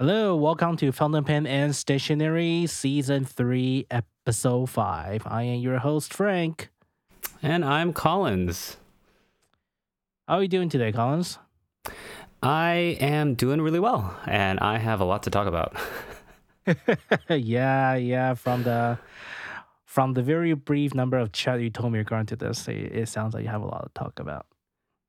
Hello, welcome to Fountain Pen and Stationery Season 3, Episode 5. I am your host, Frank. And I'm Collins. How are you doing today, Collins? I am doing really well, and I have a lot to talk about. yeah, yeah, from the from the very brief number of chat you told me regarding to this, it, it sounds like you have a lot to talk about.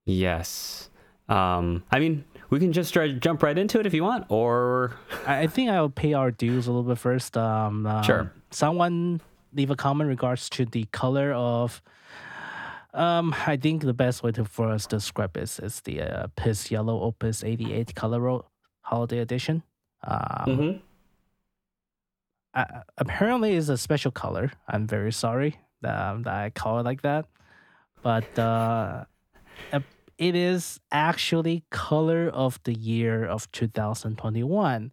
Yes. Um, I mean, we can just try, jump right into it if you want, or I, think I'll pay our dues a little bit first. Um, um, Sure. Someone leave a comment regards to the color of. Um, I think the best way to for us to describe is is the uh, Piss Yellow Opus 88 Color Ro- Holiday Edition. Um, Mhm. uh, apparently it's a special color. I'm very sorry that, that I call it like that, but uh, it is actually color of the year of 2021.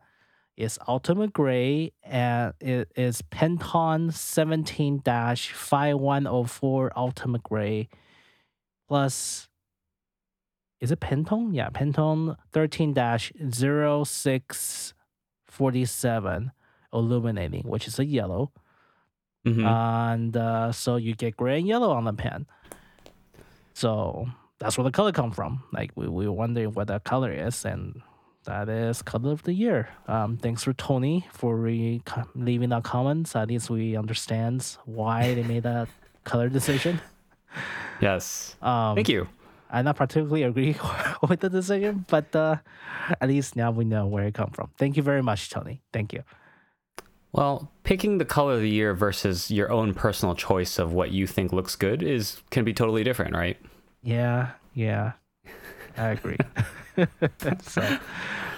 It's ultimate gray and it is Pantone 17-5104 ultimate gray plus is it Pantone? Yeah, Pantone 13-0647 illuminating, which is a yellow. Mhm. And uh, so you get gray and yellow on the pen. So that's where the color come from. Like we, we were wondering what that color is, and that is color of the year. Um, thanks for Tony for re- leaving that comments. At least we understand why they made that color decision. yes. Um, Thank you. I not particularly agree with the decision, but uh, at least now we know where it come from. Thank you very much, Tony. Thank you. Well, picking the color of the year versus your own personal choice of what you think looks good is can be totally different, right? Yeah, yeah, I agree. so,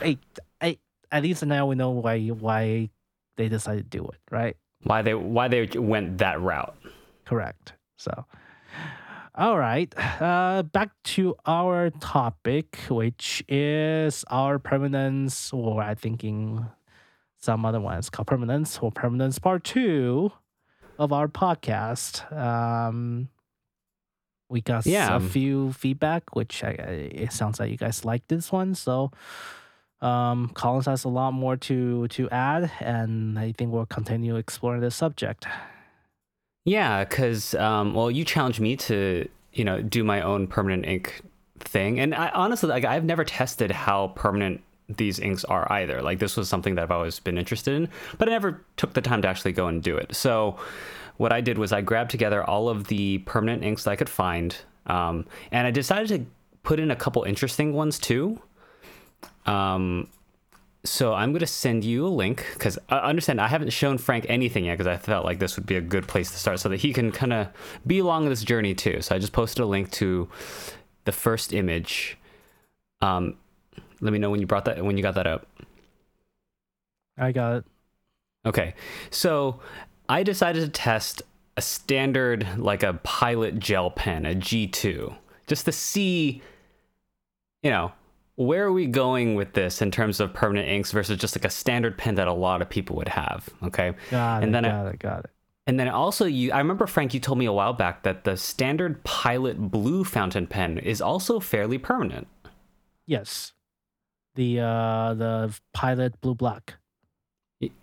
hey, hey, at least now we know why why they decided to do it, right? Why they why they went that route. Correct. So, all right, uh, back to our topic, which is our permanence, or I thinking some other ones called permanence or permanence part two of our podcast. Um, we got Yeah. a few feedback, which I, it sounds like you guys like this one. So, um, Collins has a lot more to to add, and I think we'll continue exploring this subject. Yeah, because um, well, you challenged me to you know do my own permanent ink thing, and I honestly like I've never tested how permanent these inks are either. Like this was something that I've always been interested in, but I never took the time to actually go and do it. So what I did was I grabbed together all of the permanent inks that I could find, um, and I decided to put in a couple interesting ones too. Um, so I'm going to send you a link because I understand I haven't shown Frank anything yet because I felt like this would be a good place to start so that he can kind of be along this journey too. So I just posted a link to the first image. Um, let me know when you brought that when you got that up. I got it. Okay, so I decided to test a standard like a pilot gel pen, a G2, just to see, you know, where are we going with this in terms of permanent inks versus just like a standard pen that a lot of people would have. Okay, Got And it. then I- got it. Got it. and then also you, I remember Frank, you told me a while back that the standard pilot blue fountain pen is also fairly permanent. Yes. The uh the pilot blue black.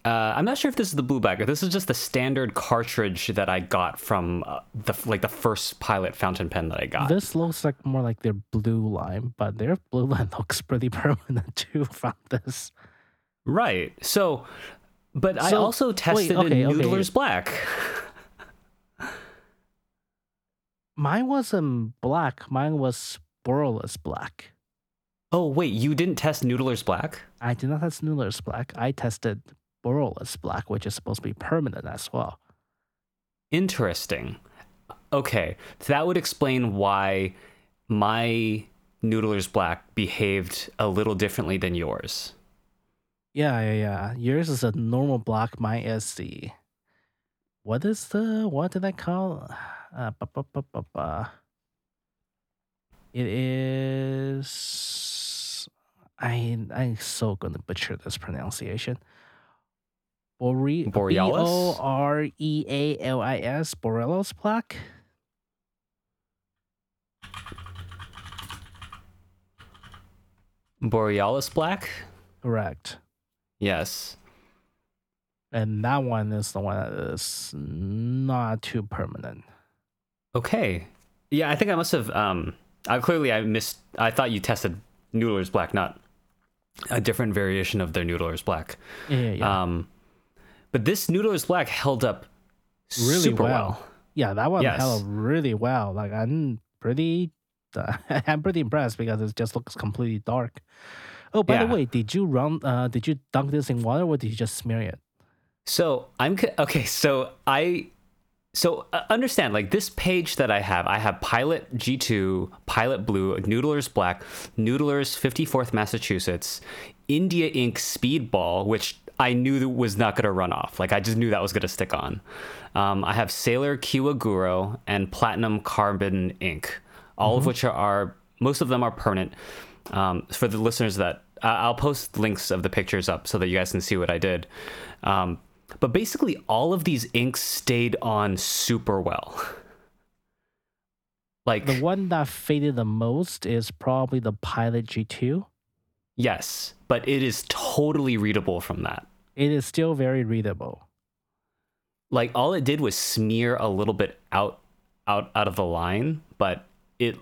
Uh, I'm not sure if this is the blue backer. This is just the standard cartridge that I got from uh, the like the first pilot fountain pen that I got. This looks like more like their blue line, but their blue line looks pretty permanent too from this. right. So, but I also tested okay, in okay. Noodler's Black. Mine wasn't black. Mine was borderless black. Oh wait, you didn't test Noodler's Black? I did not test Noodler's black. I tested borderless black, which is supposed to be permanent as well. Interesting. Okay, so that would explain why my Noodler's Black behaved a little differently than yours. Yeah, yeah, yeah. Yours is a normal black. Mine is the what is the what did I call? Uh, ba, ba, ba. It is. I I'm so gonna butcher this pronunciation. Bore- Borealis? B O R E A L I S Borealis Black. Borealis Black? Correct. Yes. and that one is the one that is not too permanent. Okay. Yeah, I think I must have. Um, I clearly I missed. I thought you tested Noodler's Black, not a different variation of their Noodler's Black. Yeah, yeah, yeah. Um, but this Noodler's Black held up really super well. well. Yeah, that one Yes. held up really well. Like I'm pretty, I'm pretty impressed because it just looks completely dark. Oh, by Yeah. the way, did you run? Uh, did you dunk this in water or did you just smear it? So I'm okay. So I, so uh, understand like this page that I have. I have Pilot G2, Pilot Blue, Noodler's Black, Noodler's 54th Massachusetts, India Ink Speedball, which I knew that was not going to run off. Like I just knew that was going to stick on. Um, I have Sailor Kiwaguro and Platinum Carbon Ink, all of which are, are most of them are permanent. Um, for the listeners that uh, I'll post links of the pictures up so that you guys can see what I did. Um, but basically, all of these inks stayed on super well. Like, The one that faded the most is probably the Pilot G2. yes, but it is totally readable from that. It is still very readable. Like, all it did was smear a little bit out, out, out of the line, but it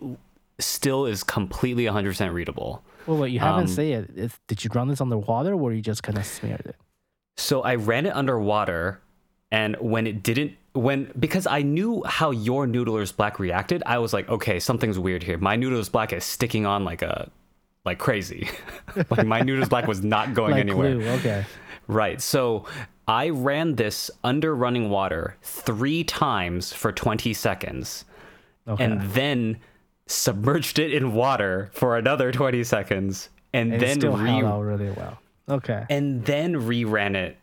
still is completely 100% readable. Well, wait, you haven't Um, said it. Is- Did you run this underwater or you just kind of smeared it? So I ran it underwater, and when it didn't, when because I knew how your Noodler's Black reacted, I was like, okay, something's weird here. My Noodler's Black is sticking on like a, like crazy. like my Noodler's Black was not going like anywhere. glue. Okay. Right. So I ran this under running water three times for 20 seconds, Okay. and then submerged it in water for another 20 seconds, and, And it then still re really well. Okay. and then reran it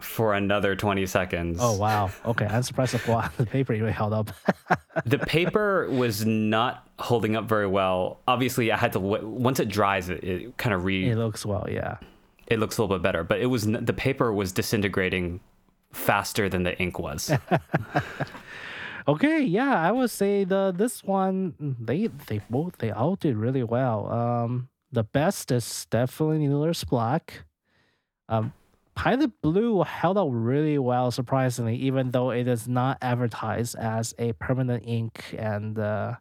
for another 20 seconds. Oh wow. Okay, I'm surprised the wa- the paper even held up. the paper was not holding up very well. Obviously, I had to w- once it dries, it, it kind of re it looks well. Yeah. It looks a little bit better. But it was the paper was disintegrating faster than the ink was. Okay. Yeah, I would say the this one they they both they all did really well. Um, the best is definitely Noodler's Black. Um, Pilot Blue held out really well, surprisingly, even though it is not advertised as a permanent ink and uh,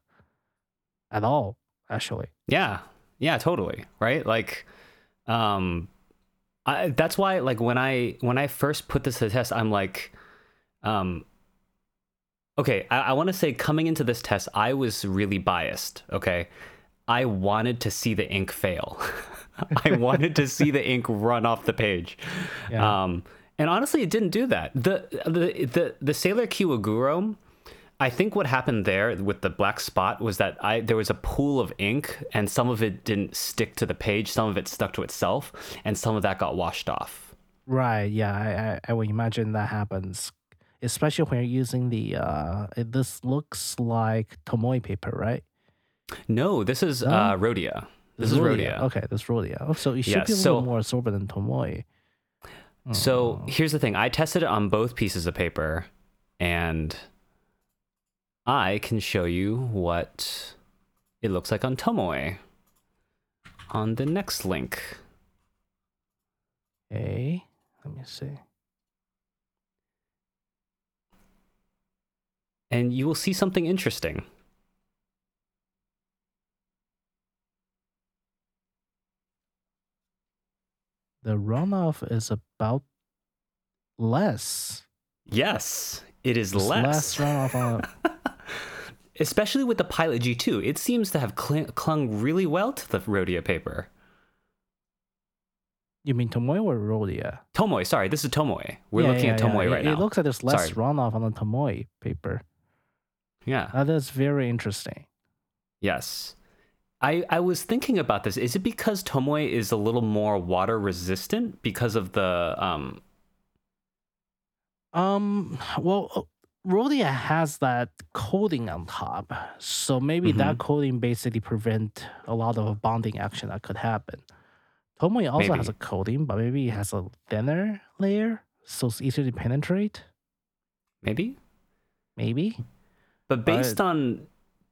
at all. Actually. yeah, yeah, totally. Right, like, um, I, that's why like when I when I first put this to the test, I'm like, um. Okay, I, I want to say coming into this test, I was really biased. Okay, I wanted to see the ink fail. I wanted to see the ink run off the page. Yeah. Um, and honestly, it didn't do that. The the the the Sailor Kiwaguro, I think what happened there with the black spot was that I there was a pool of ink, and some of it didn't stick to the page, some of it stuck to itself, and some of that got washed off. Right. Yeah. I, I, I would imagine that happens, especially when you're using the. Uh, it, this looks like Tomoe paper, right? No, this is No? uh, Rhodia. This is Rhodia. Okay, this is Rhodia. Oh, so it should Yeah, be a so- little more absorbent than Tomoe. So here's the thing: I tested it on both pieces of paper, and I can show you what it looks like on Tomoe on the next link. Okay, let me see. and you will see something interesting. The runoff is about less. Yes, it is less. less runoff on. Especially with the Pilot G2, it seems to have cling- clung really well to the Rhodia paper. You mean Tomoe or Rhodia? Tomoe, sorry, this is Tomoe. We're Yeah, looking yeah, at yeah. Tomoe It- right it, now. It looks like there's less Sorry. runoff on the Tomoe paper. yeah. That is very interesting. Yes. I, I was thinking about this. Is it because Tomoe is a little more water resistant because of the um Um, well, Rhodia has that coating on top, so maybe Mm-hmm. that coating basically prevent a lot of bonding action that could happen. Tomoe also has a coating, but maybe it has a thinner layer, so it's easier to penetrate. maybe? Maybe. But based on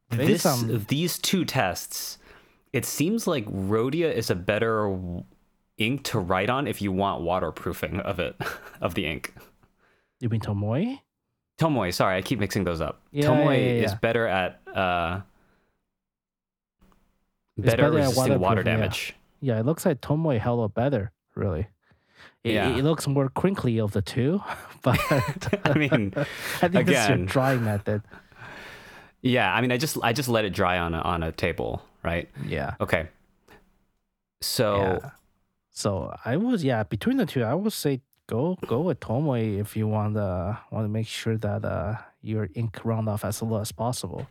based this on- these two tests, it seems like Rhodia is a better ink to write on if you want waterproofing of it of the ink. You mean Tomoe? Tomoe, sorry, I keep mixing those up. Yeah, Tomoe yeah, yeah, is better at uh better, better at resisting water waterproofing, yeah. damage. Yeah, it looks like Tomoe hella better, really. It, Yeah. it looks more crinkly of the two, but I mean, I think this is your again. dry method. yeah, I mean I just I just let it dry on a, on a table, right? Yeah. Okay. So. So I was yeah between the two I would say go go with Tomoe if you want to want to make sure that uh your ink run off as little as possible.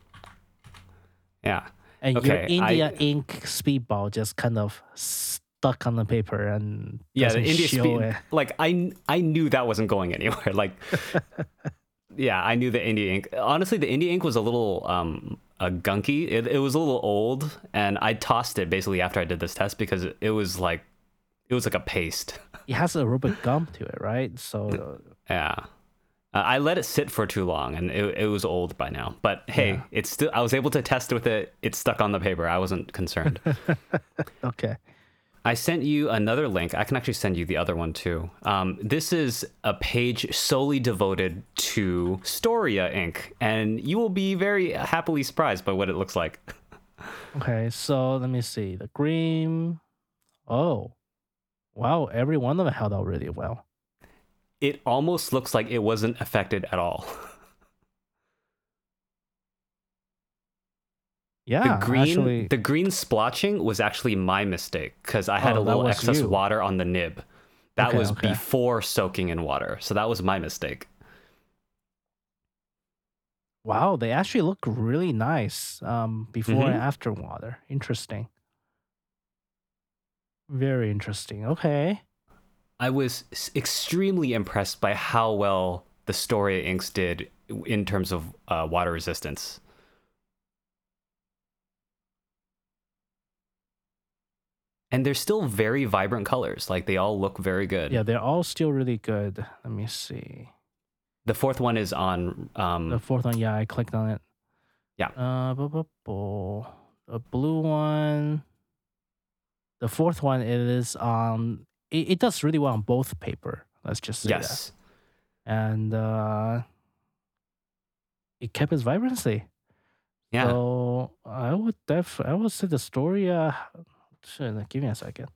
yeah. And your India I- ink speedball just kind of stuck on the paper and Yeah, the India speed it. like I I knew that wasn't going anywhere. Like Yeah, I knew the India ink. Honestly, the India ink was a little um uh, gunky. It, it was a little old and I tossed it basically after I did this test because it was like it was like a paste. It has a little bit gum to it, right? So Yeah. Uh, I let it sit for too long and it, it was old by now. But hey, Yeah. it's still I was able to test with it. It stuck on the paper. I wasn't concerned. okay. I sent you another link. I can actually send you the other one too. Um, this is a page solely devoted to Storia ink, and you will be very happily surprised by what it looks like. Okay, so let me see. The green. Oh, wow! Every one of them held out really well. It almost looks like it wasn't affected at all. Yeah, the green, actually, the green splotching was actually my mistake because I had Oh, a little excess you. water on the nib. That Okay, was okay. before soaking in water, so that was my mistake. wow, they actually look really nice. Um, before Mhm. and after water. Interesting. Very interesting. Okay. I was extremely impressed by how well the Storia inks did in terms of uh, water resistance. And they're still very vibrant colors. Like they all look very good. Yeah, they're all still really good. Let me see. The fourth one is on. Um, The fourth one, yeah, I clicked on it. Yeah. Uh, bu- bu- bu- the blue one. The fourth one, is on. It, it does really well on both paper. Let's just say that. yes. And uh, it kept its vibrancy. Yeah. So I would def. I would say the Storia. Uh, give me a second.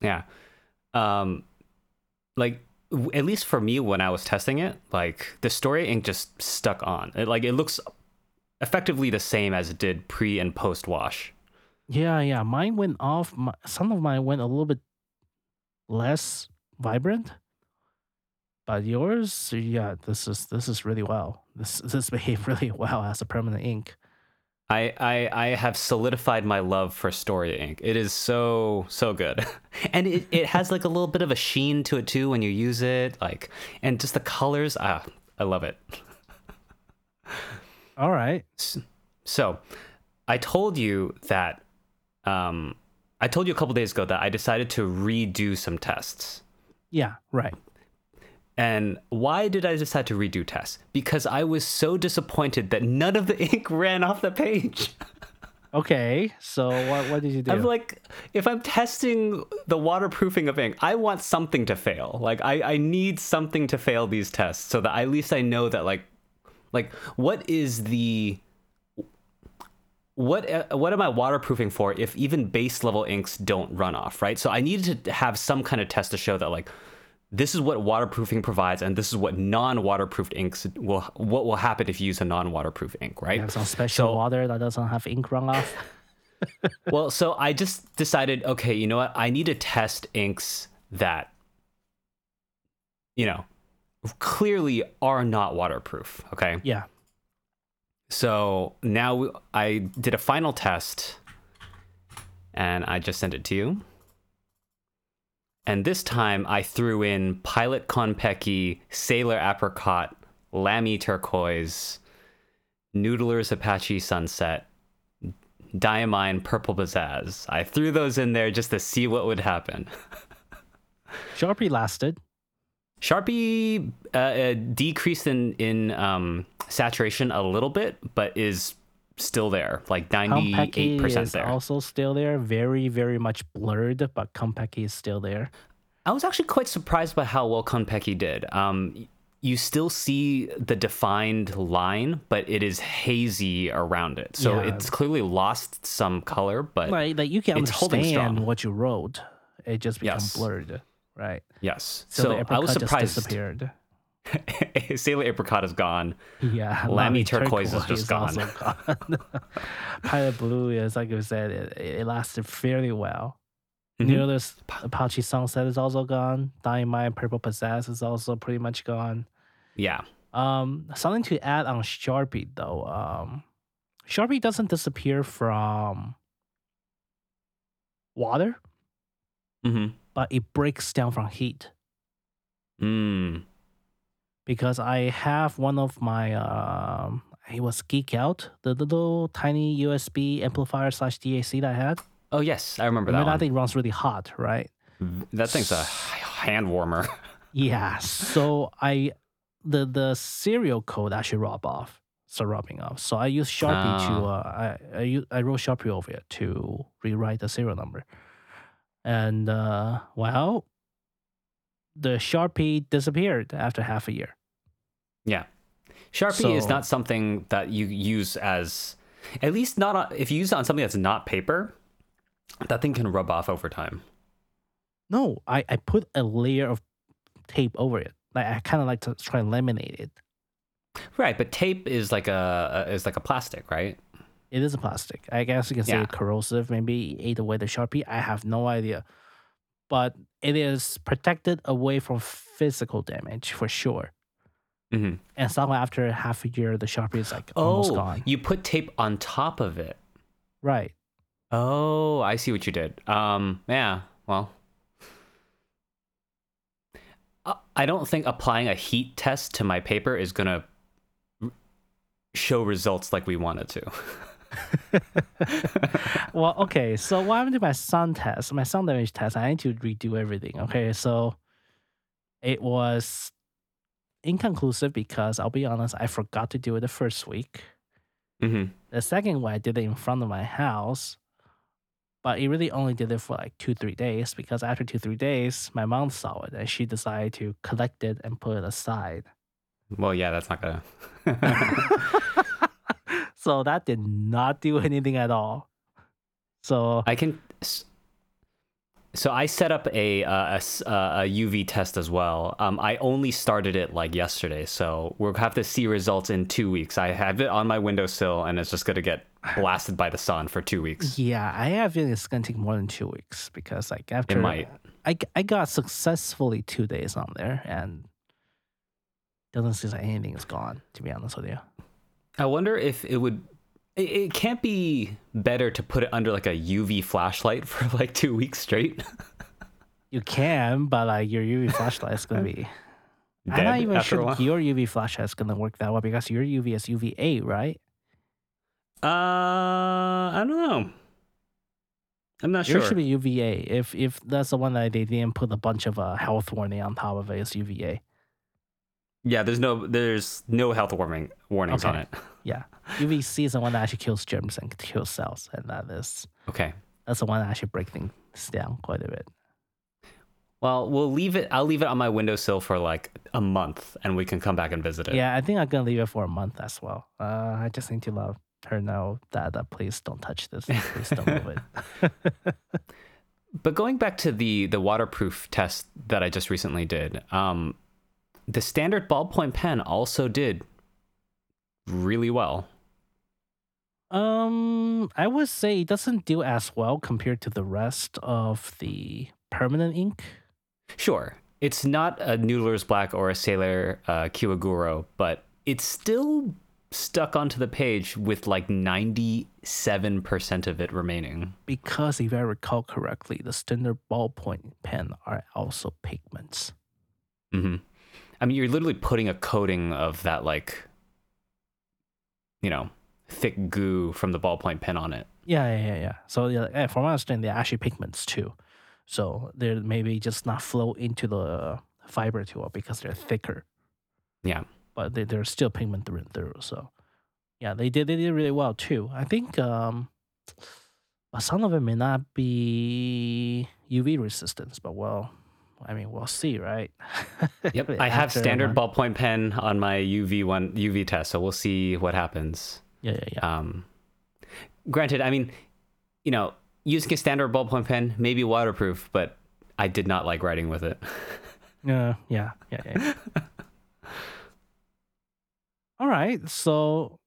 Yeah. Um like w- at least for me when I was testing it, like the Storia ink just stuck on. It like it looks effectively the same as it did pre and post wash. Yeah, yeah. Mine went off. My, some of mine went a little bit less vibrant, but yours, yeah. This is this is really well. This this behaved really well as a permanent ink. I, I I have solidified my love for Storia ink. It is so so good, and it, it has like a little bit of a sheen to it too when you use it. Like and just the colors. Ah, I love it. All right. So, I told you that um, I told you a couple days ago that I decided to redo some tests. Yeah. Right. And why did I decide to redo tests? Because I was so disappointed that none of the ink ran off the page. Okay. So what what did you do? I'm like, if I'm testing the waterproofing of ink, I want something to fail. Like, I, I need something to fail these tests so that at least I know that, like, like what is the what uh, what am I waterproofing for if even base level inks don't run off, right? So I needed to have some kind of test to show that like this is what waterproofing provides and this is what non-waterproofed inks will what will happen if you use a non-waterproof ink, right? You have some special So- water that doesn't have ink run off. well, so I just decided, okay, you know what? I need to test inks that, you know, clearly are not waterproof. Okay. yeah. So now I did a final test and I just sent it to you. And this time I threw in Pilot Konpeki, Sailor Apricot, Lamy Turquoise, Noodler's Apache Sunset, Diamine Purple Bazaaz. I threw those in there just to see what would happen. Sharpie lasted. Sharpie uh, uh, decreased in in um, saturation a little bit, but is still there, like 98% there. also still there. Very, very much blurred, but Konpeki is still there. I was actually quite surprised by how well Konpeki did. Um, you still see the defined line, but it is hazy around it. So Yeah. it's clearly lost some color, but Like, like you can It's understand what you wrote. It just becomes Yes. blurred, right? yes. So, So, I was surprised. disappeared. Sailor Apricot is gone. Yeah, Lamy turquoise is just gone. also gone. Pilot blue is like you said, it, it lasted fairly well. Mhm. Noodler's Apache Sunset is also gone. Diamine Purple Possess is also pretty much gone. Yeah. Um, something to add on Sharpie though. Um, Sharpie doesn't disappear from water, Mm-hmm. But it breaks down from heat. Mm. because I have one of my um it was Geek Out, the little tiny USB amplifier slash DAC that I had. Oh yes, I remember Remember that. that One. thing runs really hot, right? That thing's a hand warmer. Yeah. So I the the serial code actually rub off. So rubbing off. So I use Sharpie to i uh I I, I wrote Sharpie over it to rewrite the serial number. And uh well the Sharpie disappeared after half a year. Yeah. Sharpie is not something that you use as, at least not on, if you use it on something that's not paper, that thing can rub off over time. No, I, I put a layer of tape over it. Like I kind of like to try and laminate it. Right, but tape is like a, a is like a plastic, right? It is a plastic. I guess you can say Yeah. corrosive. Maybe ate away the sharpie. I have no idea, but it is protected away from physical damage for sure. Mm-hmm. And somehow after half a year, the sharpie is like almost Oh, gone. you put tape on top of it. Right. Oh, I see what you did. Um, yeah. Well, I- I don't think applying a heat test to my paper is gonna show results like we want it to. well, okay. So what happened to my sun test? My sun damage test. I need to redo everything. Okay, so it was inconclusive because I'll be honest, I forgot to do it the first week. hmm The second one, I did it in front of my house, but it really only did it for like two, three days because after two, three days, my mom saw it and she decided to collect it and put it aside. Well, yeah, that's not gonna. so that did not do anything at all. So I can. So I set up a uh, a, uh, a UV test as well. Um, I only started it like yesterday, so we'll have to see results in two weeks. I have it on my windowsill, and it's just gonna get blasted by the sun for two weeks. yeah, I have feeling it's gonna take more than two weeks because like after It might. I, I got successfully two days on there and doesn't seem like anything is gone, to be honest with you. I wonder if it would. It, it can't be better to put it under like a UV flashlight for like two weeks straight. You can, but like your UV flashlight is gonna be I'm not even sure your UV flashlight is gonna work that well because your UV is UVA, right? Uh, I don't know. I'm not Yours sure. should be UVA. If if that's the one that they didn't put a bunch of uh, health warning on top of it, it's UVA. Yeah, there's no there's no health warning warnings on it. Yeah, UVC is the one that actually kills germs and kills cells, and that is Okay. that's the one that actually breaks things down quite a bit. Well, we'll leave it. I'll leave it on my windowsill for like a month, and we can come back and visit it. Yeah, I think I'm gonna leave it for a month as well. Uh, I just need to let her know that uh, please don't touch this. Please don't move it. But going back to the the waterproof test that I just recently did, um, the standard ballpoint pen also did really well. Um, I would say it doesn't do as well compared to the rest of the permanent ink. Sure, it's not a Noodler's Black or a Sailor uh, Kiwaguro, but it's still stuck onto the page with like 97% of it remaining. Because if I recall correctly, the standard ballpoint pen are also pigments. hmm I mean, you're literally putting a coating of that, like, you know, thick goo from the ballpoint pen on it. Yeah, yeah, yeah. yeah. So yeah, yeah, from what I understand, they're actually pigments too. So they're maybe just not flow into the fiber too well because they're thicker, Yeah. but they, they're still pigment through and through. So Yeah, they did they did really well too. I think um, some of it may not be UV resistance, but well, I mean we'll see, right? Yep, I have standard month. ballpoint pen on my UV one UV test, so we'll see what happens. Yeah, yeah, yeah. Um, granted, I mean, you know, using a standard ballpoint pen may be waterproof, but I did not like writing with it. Yeah, yeah, yeah, yeah. All right. So,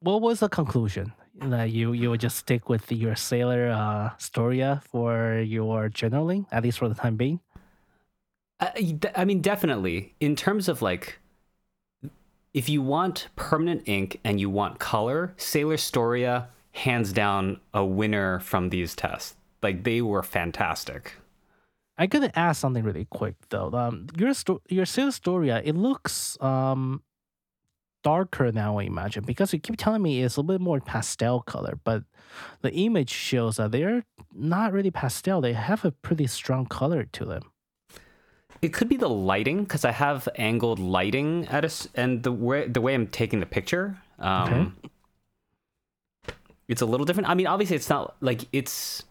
what was the conclusion? That you you would just stick with your Sailor uh, Storia for your journaling, at least for the time being. Uh, y- th- I mean, definitely. In terms of like, if you want permanent ink and you want color, Sailor Storia, hands down, a winner from these tests. Like, they were fantastic. I gotta ask something really quick though. Um, your sto- your Sailor Storia, it looks um darker now. I imagine because you keep telling me it's a little bit more pastel color, but the image shows that they're not really pastel. They have a pretty strong color to them. It could be the lighting because I have angled lighting at us, and the way the way I'm taking the picture. Um, It's a little different. I mean, obviously, it's not like it's.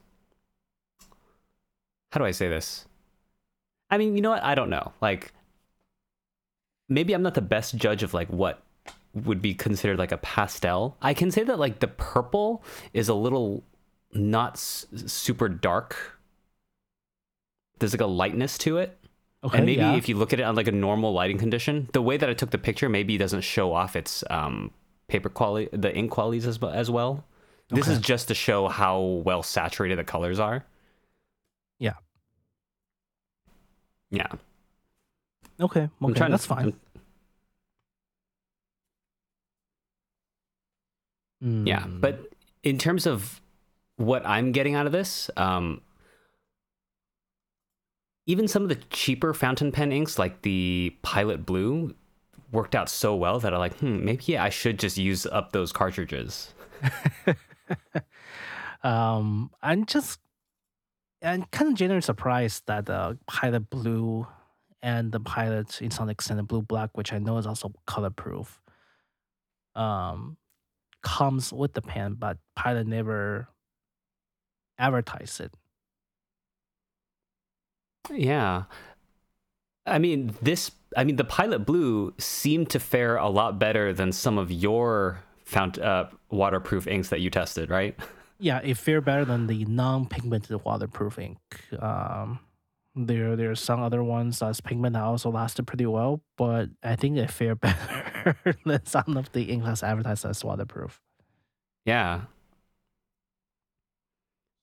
How do I say this? I mean, you know what? I don't know. Like, maybe I'm not the best judge of like what would be considered like a pastel. I can say that like the purple is a little not s- super dark. There's like a lightness to it. Okay, and maybe yeah. if you look at it on like a normal lighting condition, the way that I took the picture maybe doesn't show off its um, paper quality, the ink qualities as, as well. This is just to show how well saturated the colors are. Yeah. Yeah. okay, I'm okay, trying that's to, fine. Yeah, Mm, but in terms of what I'm getting out of this, um, even some of the cheaper fountain pen inks, like the Pilot Blue, worked out so well that I like, hmm, maybe yeah, I should just use up those cartridges. um, I'm just I'm kind of genuinely surprised that the Pilot Blue and the Pilot in some extent Blue Black, which I know is also color proof, um, comes with the pen, but Pilot never advertised it. Yeah. I mean, this, I mean, the Pilot Blue seemed to fare a lot better than some of your fount, uh, waterproof inks that you tested, right? Yeah, it fare better than the non-pigmented waterproof ink. Um, there, there are some other ones that's pigment that also lasted pretty well, but I think they fare better than some of the ink that's advertised as waterproof. Yeah.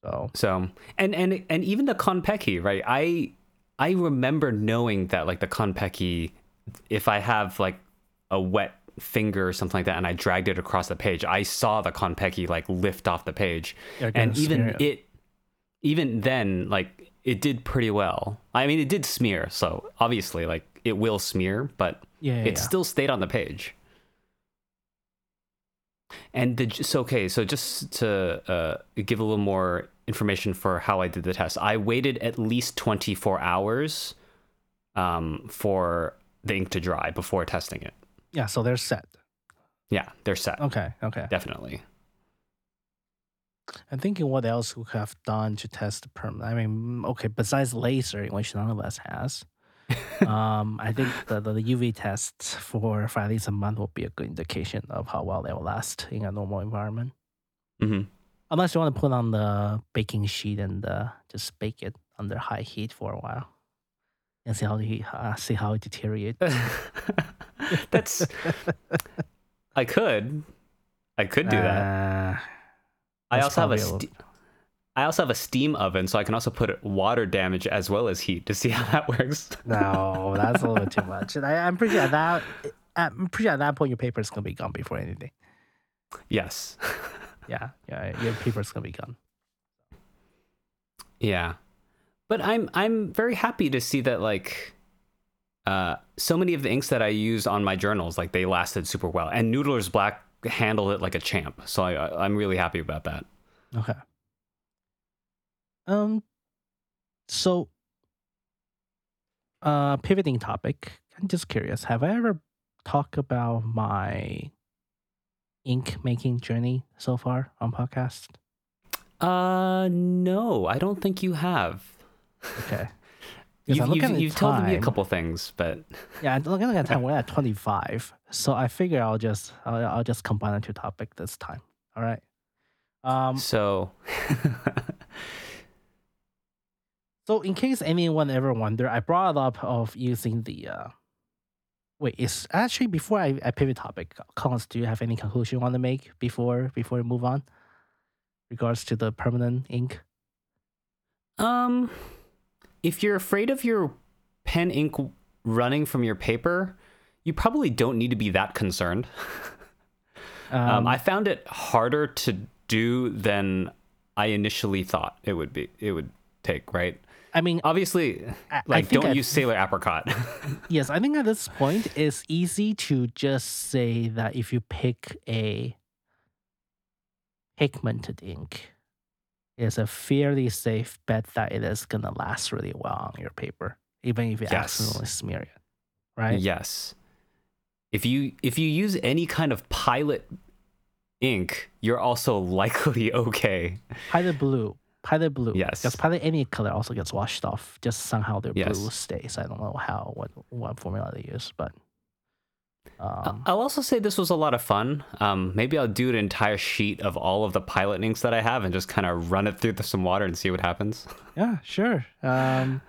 So So, and, and, and even the Konpeki, right? I, I remember knowing that like the Konpeki, if I have like a wet finger or something like that and I dragged it across the page, I saw the Konpeki like lift off the page. and even smear it even then like it did pretty well i mean it did smear so obviously like it will smear but yeah, yeah, it yeah. still stayed on the page and the so okay so just to uh, give a little more information for how i did the test i waited at least 24 hours um, for the ink to dry before testing it yeah. So they're set. yeah they're set Okay, okay. definitely I'm thinking what else we could have done to test the perm. I mean, okay, besides laser, which none of us has. um, I think the, the UV test for, for at least a month will be a good indication of how well they will last in a normal environment. hmm Unless you want to put on the baking sheet and uh, just bake it under high heat for a while and see how it, uh, see how it deteriorates. That's. I could. I could do that. I also have a. Ste- I also have a steam oven, so I can also put water damage as well as heat to see how that works. no, that's a little too much. And I, I'm pretty sure at that I'm pretty sure at that point your paper is gonna be gone before anything. yes. Yeah, yeah, your paper is gonna be gone. Yeah. But I'm I'm very happy to see that like uh so many of the inks that I use on my journals like they lasted super well and Noodler's Black handled it like a champ. So I I- I'm really happy about that. Okay. Um. So, uh, pivoting topic. I'm just curious. Have I ever talked about my ink making journey so far on podcast? Uh, no, I don't think you have. Okay. You've, you've, you've told me a couple things, but Yeah, I'm looking at time. We're at 25, so I figure I'll just I'll, I'll just combine the two topic this time. All right. Um. so So in case anyone ever wonder, I brought up of using the. uh Wait, it's actually before I, I pivot topic, Collins, do you have any conclusion you want to make before before we move on? Regards to the permanent ink. Um, if you're afraid of your pen ink running from your paper, you probably don't need to be that concerned. Um, I found it harder to do than I initially thought it would be. It would take right. I mean, Obviously, I- I like think don't I- use Sailor Apricot. Yes, I think at this point it's easy to just say that if you pick a pigmented ink, it's a fairly safe bet that it is gonna last really well on your paper, even if you Yes. accidentally smear it. Right? Yes. If you if you use any kind of pilot ink, you're also likely okay. Pilot blue. Pilot blue. Yes. Because pilot any color also gets washed off. Just somehow their Yes. blue stays. I don't know how what what formula they use, but um, I'll also say this was a lot of fun. Um, maybe I'll do an entire sheet of all of the pilot inks that I have and just kind of run it through some water and see what happens. Yeah, sure. Um,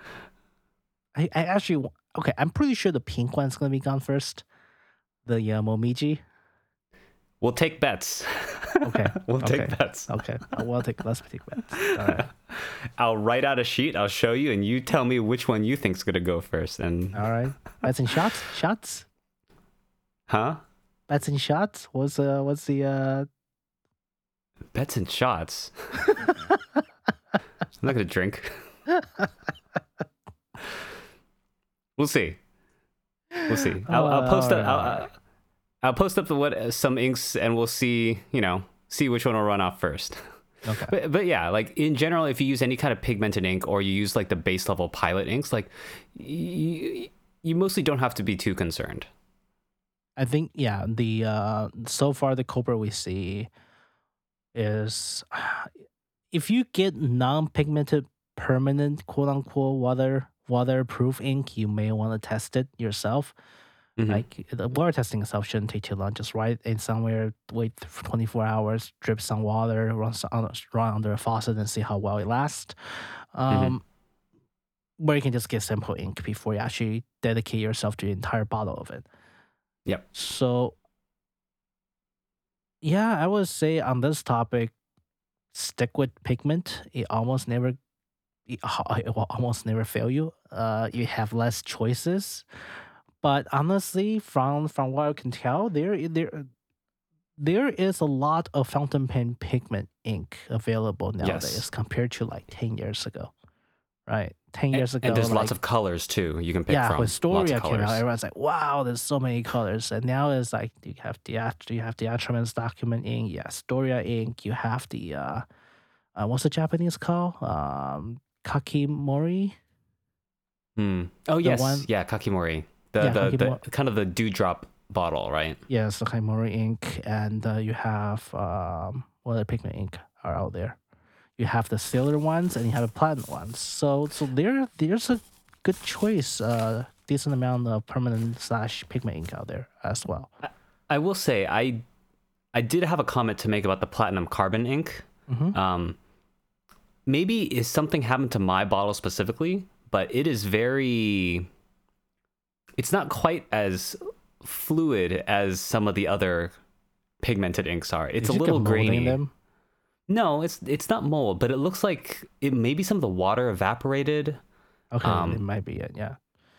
I, I actually okay. I'm pretty sure the pink one's gonna be gone first. The uh, Momiji. We'll take bets. Okay, we'll take bets. Okay, uh, we'll take let's take bets. Right, I'll write out a sheet. I'll show you, and you tell me which one you think's gonna go first. And all right. Bets and shots. Shots. Huh? Bets and shots. What's uh what's the uh Bets and shots. I'm not gonna drink. we'll see. We'll see. I'll, I'll Uh, post up. I'll- I'll post up the what uh, some inks, and we'll see. You know, see which one will run off first. okay. But but yeah, like in general, if you use any kind of pigmented ink or you use like the base level pilot inks, like you, you mostly don't have to be too concerned. I think yeah. The uh so far the Cobra we see is if you get non-pigmented permanent quote unquote water waterproof ink, you may want to test it yourself. Mhm. Like the water testing itself shouldn't take too long. Just write in somewhere, wait for 24 hours, drip some water, run, some, run under a faucet, and see how well it lasts. Um, Where you can just get simple ink before you actually dedicate yourself to the entire bottle of it. Yep. So, yeah, I would say on this topic, stick with pigment. It almost never, it, it will almost never fail you. Uh, you have less choices, but honestly, from from what I can tell, there there there is a lot of fountain pen pigment ink available nowadays Yes. compared to like ten years ago, right? Ten And- years ago, and there's lots of colors too. You can pick yeah, from. when lots Storia of came out, colors. everyone's like, "Wow, there's so many colors." And now it's like you have the you have the Atramentis document ink, yeah, Storia ink. You have the uh, uh what's the Japanese called? Um, Kakimori. Hmm. Oh yes, one- yeah, kakimori. The Yeah, the, kakimori. the kind of the dewdrop bottle, right? Yes, the Kakimori ink, and uh, you have um, what other pigment ink are out there? You have the silver ones, and you have the platinum ones. So, so there, there's a good choice, uh, decent amount of permanent slash pigment ink out there as well. I will say I I did have a comment to make about the platinum carbon ink. Mhm. Um, maybe is something happened to my bottle specifically, but it is very. It's not quite as fluid as some of the other pigmented inks are. It's Did a little grainy. Them? No, it's it's not mold, but it looks like it maybe some of the water evaporated. Okay, Um, it might be it. Yeah.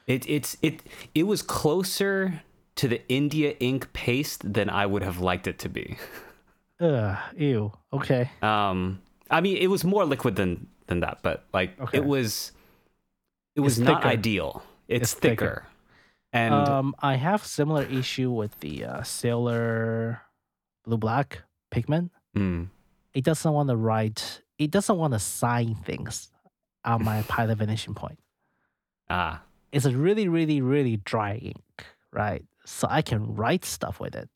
It it's it it was closer to the India ink paste than I would have liked it to be. Ugh, ew. Okay. Um, I mean, it was more liquid than than that, but like Okay. it was, it was It's not thicker. ideal. It's, It's thicker. thicker, and um, I have similar issue with the uh, Sailor Blue Black pigment. mm, It doesn't want to write. It doesn't want to sign things on my pilot finishing point. ah, It's a really, really, really dry ink, right? So I can write stuff with it.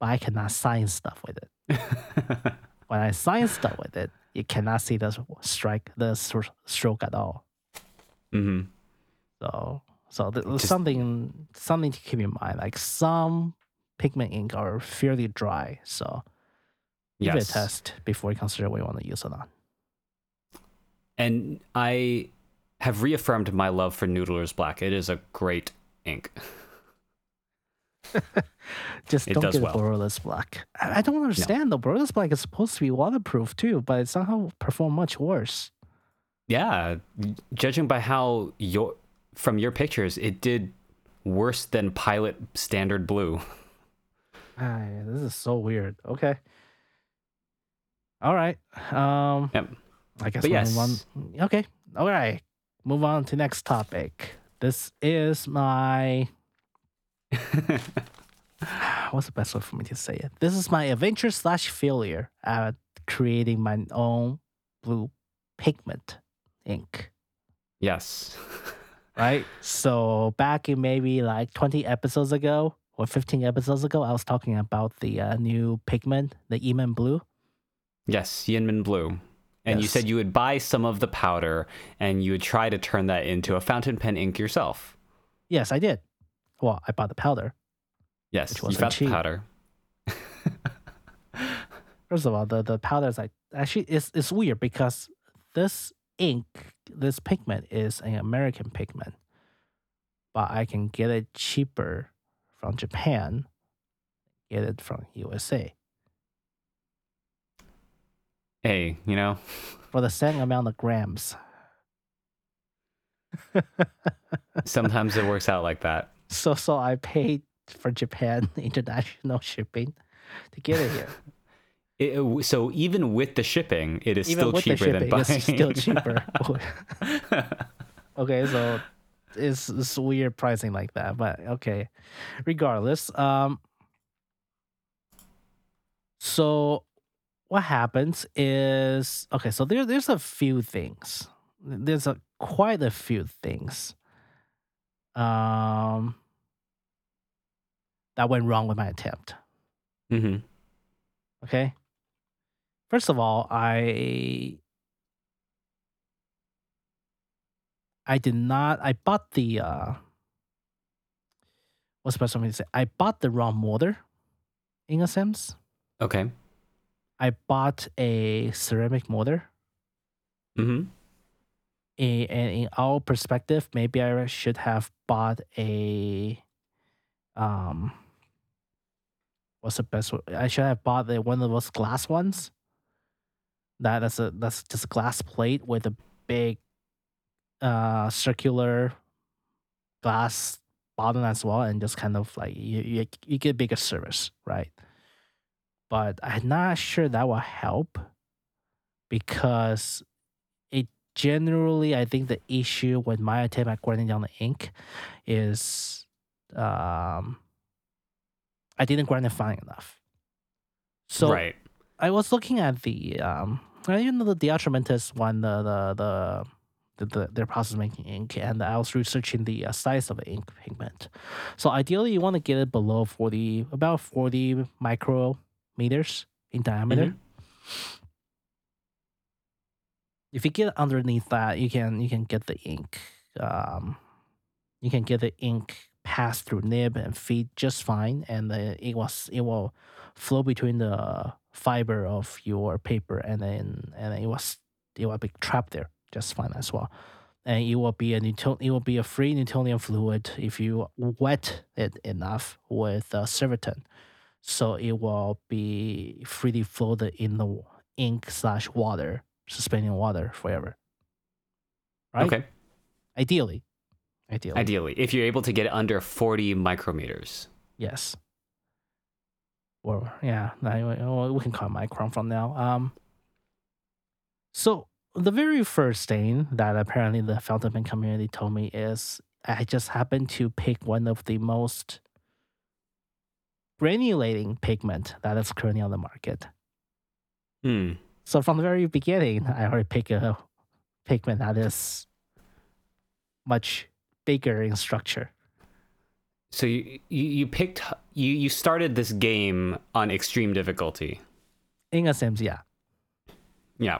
but I cannot sign stuff with it. when I sign stuff with it, you cannot see the strike, the stroke at all. hmm So, so Just- something something to keep in mind. Like some pigment ink are fairly dry, so give it a test before you consider what you want to use or not. And I have reaffirmed my love for Noodler's Black. It is a great ink. Just It don't get well. a Borealis Black. I, don't understand though. Borealis Black is supposed to be waterproof too, but it somehow performed much worse. Yeah, judging by how your from your pictures, it did worse than Pilot Standard Blue. Ay, this is so weird. Okay. All right. Um Yep. I guess But yes. move on. Okay. All right. Move on to next topic. This is my what's the best way for me to say it? This is my adventure slash failure at creating my own blue pigment ink. yes. Right? So back in maybe like 20 episodes ago or 15 episodes ago, I was talking about the uh, new pigment, the Yinmin Blue. Yes, Yinmin Blue. And you said you would buy some of the powder and you would try to turn that into a fountain pen ink yourself. Yes, I did. Well, I bought the powder. Yes, you found cheap. the powder. First of all, the the powder is like actually it's it's weird because this ink, this pigment is an American pigment, but I can get it cheaper from Japan, get it from USA Hey, you know, for the same amount of grams. sometimes it works out like that. So so I paid for Japan international shipping to get it here. It- so even with the shipping, it is Even still with the cheaper than shipping, buying. it's still cheaper. okay, so it's, it's weird pricing like that, but okay. Regardless, um, so what happens is okay. So there, there's a few things. There's a quite a few things. Um, that went wrong with my attempt. Mm-hmm. Okay. First of all, I I did not I bought the uh what's the best way to say? I bought the wrong mortar in a sense. Okay. I bought a ceramic mortar. hmm A- And in our perspective, maybe I should have bought a um what's the best one? I should have bought the one of those glass ones. That that's a that's just a glass plate with a big uh circular glass bottom as well and just kind of like you you, you get bigger service, right? But I'm not sure that will help because it generally I think the issue with my attempt at grinding down the ink is um I didn't grind it fine enough. So right. I was looking at the um I even know the De Atramentis one the the the the, the their process making ink and I was researching the uh, size of the ink pigment. So ideally you want to get it below 40 about 40 micrometers in diameter. If you get underneath that, you can you can get the ink um you can get the ink pass through nib and feed just fine and then it was it will flow between the fiber of your paper and then and then it was it will be trapped there just fine as well. And it will be a Newton, it will be a free Newtonian fluid if you wet it enough with uh, Cerviton so it will be freely floated in the ink slash water suspending water forever right Okay. ideally ideally Ideally, if you're able to get under 40 micrometers. Yes. Or yeah, we can call it micron from now. Um. So the very first thing that apparently the fountain pen community told me is I just happened to pick one of the most granulating pigment that is currently on the market. Hmm. So from the very beginning, I already picked a pigment that is much bigger in structure. So you you, you picked you you started this game on extreme difficulty. In a sense, yeah. Yeah.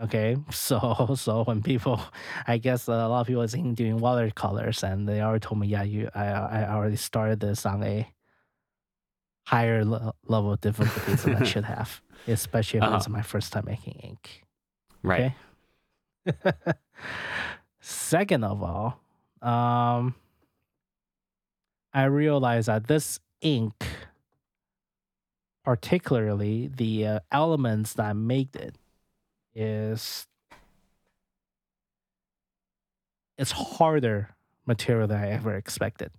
Okay, so so when people, I guess a lot of people are doing watercolors, and they already told me, yeah, you, I, I already started this on a higher le- level of difficulty than I should have, especially if Uh-huh. it's my first time making ink. Right. Okay. Second of all, um, I realized that this ink, particularly the uh, elements that make it, is it's harder material than I ever expected.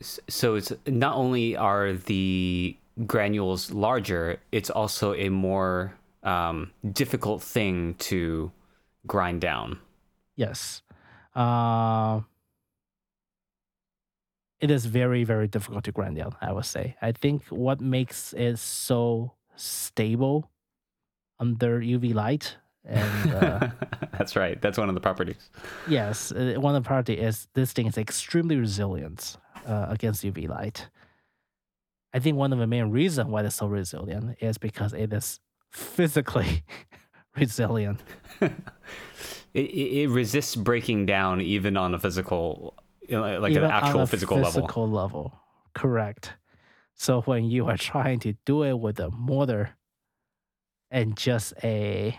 So it's not only are the granules larger, it's also a more um, difficult thing to grind down. Yes. Uh, it is very, very difficult to grind down, I would say. I think what makes it so stable under UV light and uh, That's right. That's one of the properties. yes, uh, one of the part is this thing is extremely resilient uh, against UV light. I think one of the main reasons why it's so resilient is because it is physically resilient. It, it, resists breaking down even on a physical, like Even an actual a physical, level. physical level. Correct. So when you are trying to do it with a mortar and just a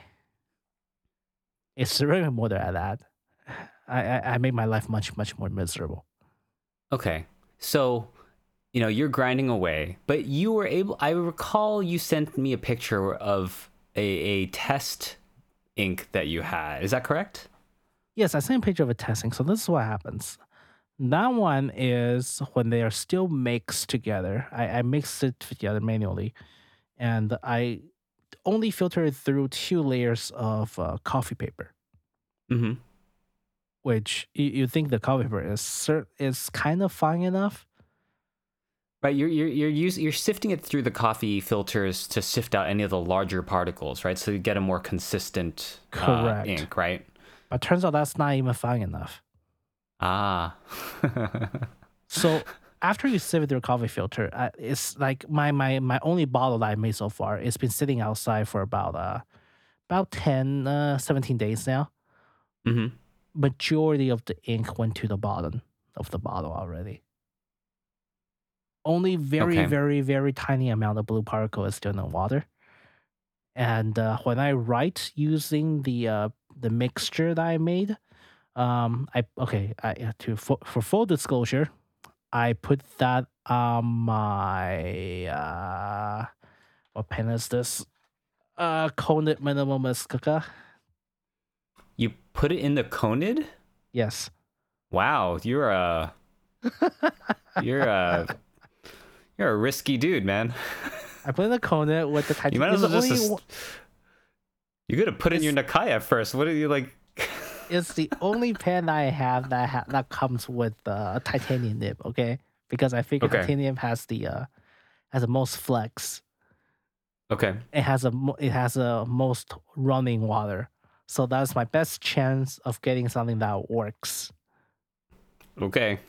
a ceramic mortar at that, I, I, I make my life much, much more miserable. Okay. So, you know, you're grinding away, but you were able, I recall you sent me a picture of a, a test ink that you had. Is that correct? Yes, I sent a picture of a testing. So this is what happens. That one is when they are still mixed together. I, I mix it together manually, and I only filter it through two layers of uh, coffee paper. Mm-hmm. which you, you think the coffee paper is cer- is kind of fine enough. Right. You're, you're, you're, using, you're sifting it through the coffee filters to sift out any of the larger particles, right? So you get a more consistent uh, Correct. ink, right? But turns out that's not even fine enough. Ah. So after you sieve it through a coffee filter, uh, it's like my, my my only bottle that I made so far. It's been sitting outside for about uh about 10, uh, 17 days now. hmm Majority of the ink went to the bottom of the bottle already. Only very, Okay. very, very tiny amount of blue particle is still in the water. And uh, when I write using the uh, the mixture that I made, um, I okay, I uh, to for, for full disclosure, I put that on my uh, what pen is this? Uh, Conid Minimalistica. You put it in the Conid? Yes. Wow. You're a, you're a, you're a risky dude, man. I put in the Conid with the You titanium. might as well just. Only... Just, you gotta put in your Nakaya first. What are you like? It's the only pen I have that ha- that comes with uh, a titanium nib. Okay, because I figure Okay. titanium has the uh, has the most flex. Okay. It has a it has a most running water. So that's my best chance of getting something that works. Okay.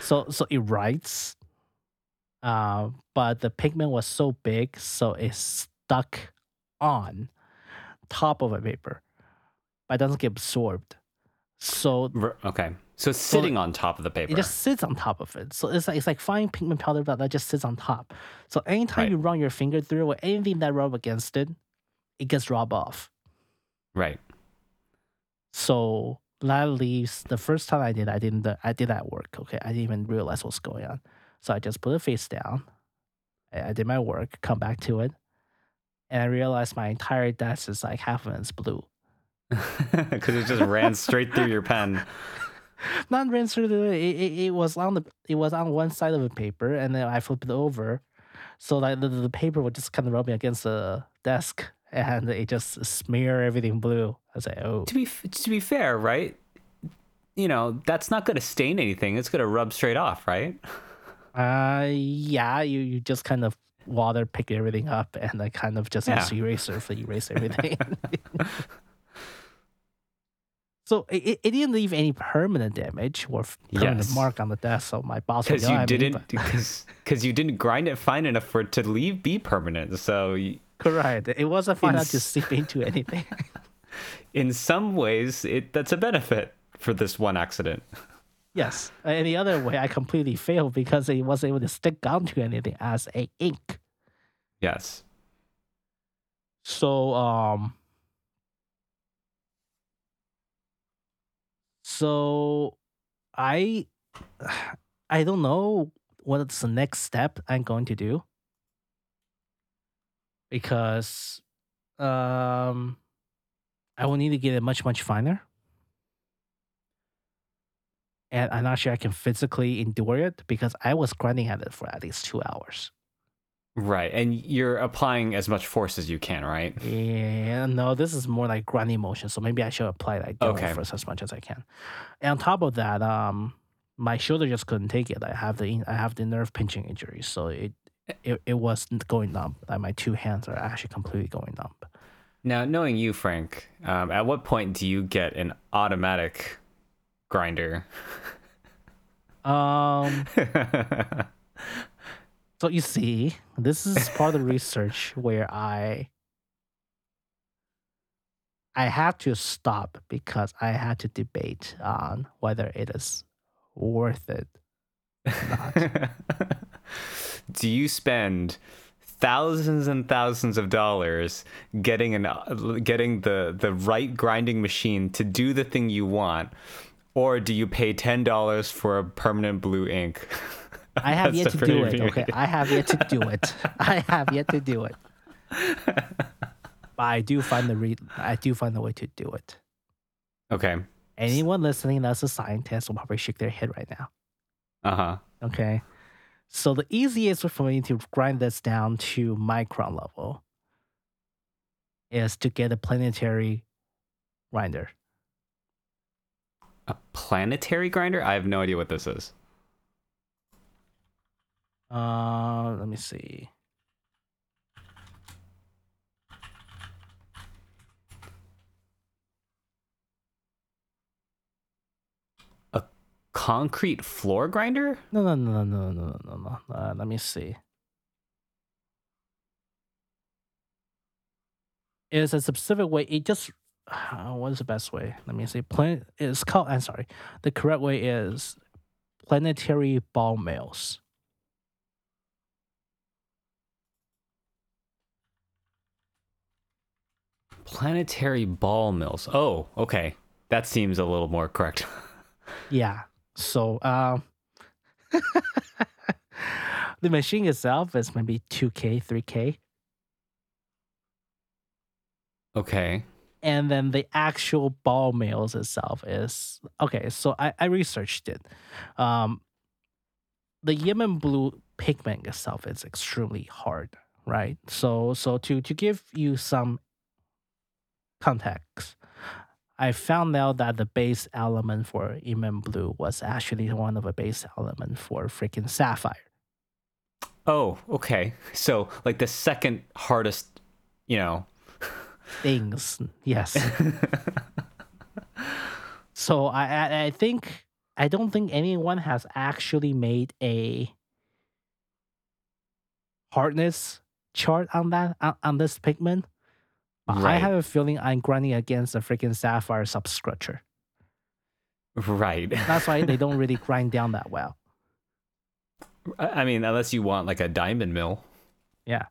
So so it writes, uh, but the pigment was so big, so it stuck on top of a paper, but it doesn't get absorbed. So Okay. So it's sitting on top of the paper. it just sits on top of it. So it's like it's like fine pigment powder, but that just sits on top. So anytime Right. you run your finger through or anything that rub against it, it gets rubbed off. Right. So that leaves the first time I did, I didn't I did that work. Okay, I didn't even realize what's going on. So I just put it face down. I, I did my work, come back to it, and I realized my entire desk is like half of it is blue. Because it just ran straight through your pen. Not ran through the it, it, it was on the it was on one side of the paper, and then I flipped it over, so like the, the paper was just kind of rubbing against the desk, and it just smear everything blue. I was like, oh, To be f- to be fair, right? You know that's not going to stain anything. It's going to rub straight off, right? Uh, yeah, you, you just kind of water pick everything up and then kind of just Yeah. use eraser for erase everything. So it, it didn't leave any permanent damage or permanent Yes. mark on the desk. So my boss because you "Oh, I didn't because because you didn't grind it fine enough for it to leave be permanent. So you, correct. It wasn't fine enough to seep into anything. in some ways, it that's a benefit for this one accident. yes. The other way, I completely failed because it wasn't able to stick onto anything as a ink. Yes. So um so I I don't know what's the next step I'm going to do because um I will need to get it much much finer. And I'm not sure I can physically endure it because I was grinding at it for at least two hours. Right, and you're applying as much force as you can, right? Yeah, no, this is more like grinding motion. So maybe I should apply like Okay. force as much as I can. And on top of that, um, my shoulder just couldn't take it. I have the I have the nerve pinching injury, so it it, it wasn't going numb. Like my two hands are actually completely going numb. Now, knowing you, Frank, um, at what point do you get an automatic grinder? Um, so you see, this is part of the research where I I had to stop because I had to debate on whether it is worth it do you spend thousands and thousands of dollars getting an getting the the right grinding machine to do the thing you want or do you pay $10 for a permanent blue ink I have yet to do it. Okay, I have yet to do it. I have yet to do it. But I do find the re- I do find the way to do it. okay Anyone listening that's a scientist will probably shake their head right now. uh-huh Okay, so the easiest way for me to grind this down to micron level is to get a planetary grinder. a planetary grinder i have no idea what this is Uh, let me see. A concrete floor grinder No, no, no, no, no, no, no, no. Uh, let me see. It's a specific way. It just uh, what is the best way? Let me see. Plan. It's called. I'm sorry. The correct way is planetary ball mills. Planetary ball mills. Oh okay. That seems a little more correct. Yeah. So um, the machine itself is maybe two k, three k, okay. And then the actual ball mills itself is okay so i, I researched it. Um, the Yinmin blue pigment itself is extremely hard right? So so to to give you some context. I found out that the base element for Yinmin blue was actually one of a base element for freaking sapphire. Oh, okay. So like the second hardest, you know. things. Yes. So I, I think i don't think anyone has actually made a hardness chart on that on, on this pigment but i have a feeling i'm grinding against a freaking sapphire substructure Right. that's why they don't really grind down that well. I mean, unless you want like a diamond mill. yeah.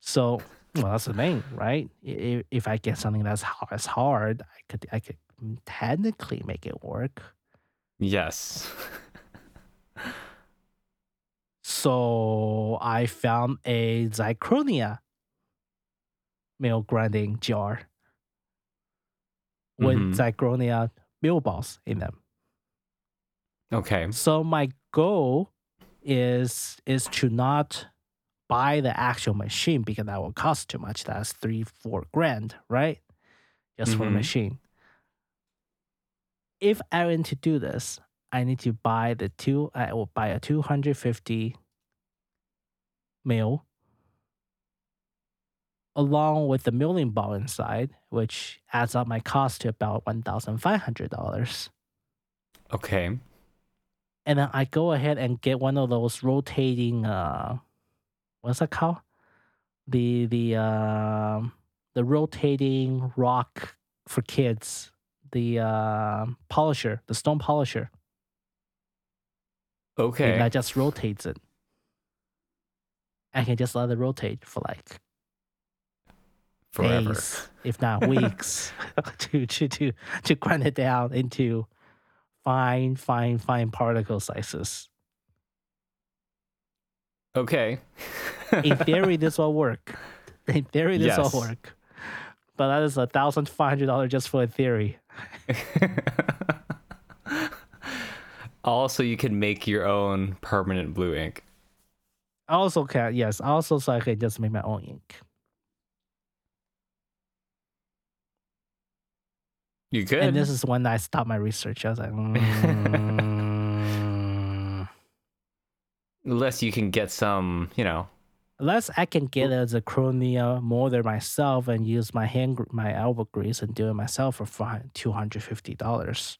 So well that's the thing right? If, if i get something that's hard, as hard i could i could technically make it work. Yes. So I found a Zirconia mill grinding jar with Mhm. Mill balls in them. Okay. So my goal is is to not buy the actual machine because that will cost too much. That's three, four grand, right? Just for the Mhm. machine. If I want to do this, I need to buy the two. I will buy a two hundred fifty mil along with the milling ball inside, which adds up my cost to about one thousand five hundred dollars. Okay. And then I go ahead and get one of those rotating uh what's that called? The the um the rotating rock for kids. The uh, polisher, the stone polisher. Okay. And that just rotates it. I can just let it rotate for like Forever. days, if not weeks, to, to to to grind it down into fine, fine, fine particle sizes. Okay. In theory, this will work. In theory, this Yes. will work. But that is a thousand five hundred dollars just for a theory. also, you can make your own permanent blue ink. I also can yes, also so I can just make my own ink. You could. And this is when I stopped my research. I was like, mm, Unless you can get some, you know. unless I can get a Zirconia molder myself and use my hand, my elbow grease and do it myself for two hundred fifty dollars.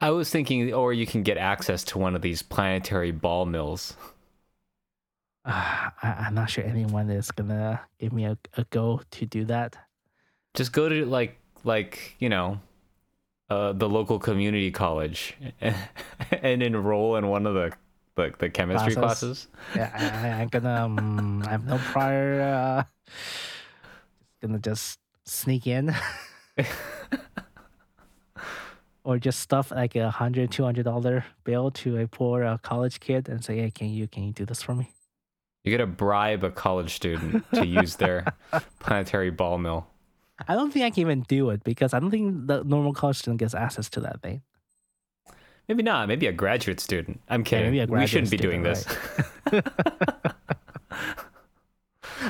I was thinking, or you can get access to one of these planetary ball mills. Uh, I, I'm not sure anyone is gonna give me a, a go to do that. Just go to like, like you know, uh, the local community college and enroll in one of the the, the chemistry Classes. classes. Yeah, I, I'm gonna. Um, I have no prior. Uh, just gonna just sneak in. or just stuff like a hundred, two hundred dollar bill to a poor uh, college kid and say, "Hey, can you can you do this for me?" You gotta bribe a college student to use their planetary ball mill. I don't think I can even do it because I don't think the normal college student gets access to that thing. Maybe not. Maybe a graduate student. I'm kidding. a we shouldn't be doing student, this.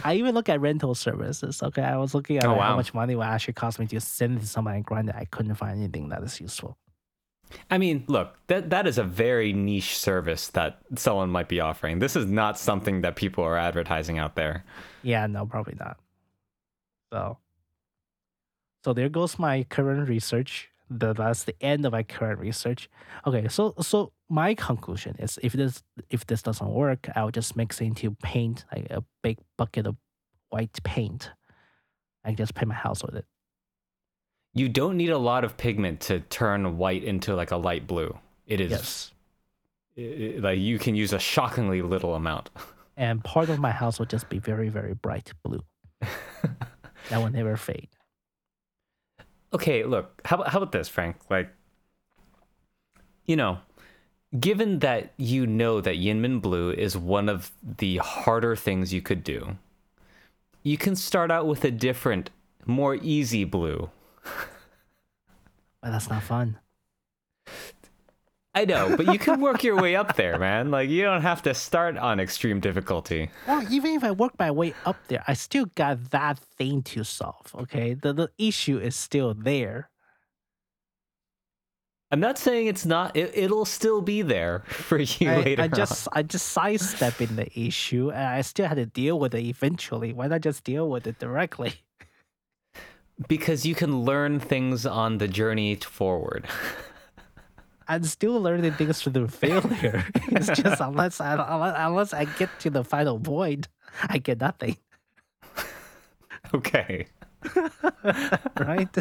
I even look at rental services. Okay, I was looking at Oh, like, how much money would actually cost me to send it to somebody and grind it. I couldn't find anything that is useful. I mean, look, that that is a very niche service that someone might be offering. This is not something that people are advertising out there. Yeah, no, probably not. So, so there goes my current research. The, that's the end of my current research. Okay, so so my conclusion is if this if this doesn't work, I'll just mix it into paint, like a big bucket of white paint. I can just paint my house with it. You don't need a lot of pigment to turn white into like a light blue. It is Yes, i- i- like you can use a shockingly little amount. and part of my house will just be very very bright blue. that will never fade. okay, look, how about, how about this, Frank? Like, you know, given that you know that Yinmin Blue is one of the harder things you could do, you can start out with a different, more easy blue. But that's not fun. I know, but you can work your way up there, man. Like, you don't have to start on extreme difficulty. Well, even if I work my way up there, I still got that thing to solve. Okay, the the issue is still there. I'm not saying it's not, it, it'll still be there for you I, later. I on. just I just sidestepping the issue, and I still had to deal with it eventually. Why not just deal with it directly? Because you can learn things on the journey forward. I'm still learning things through failure. it's just unless I unless, unless I get to the final point, I get nothing, okay. right?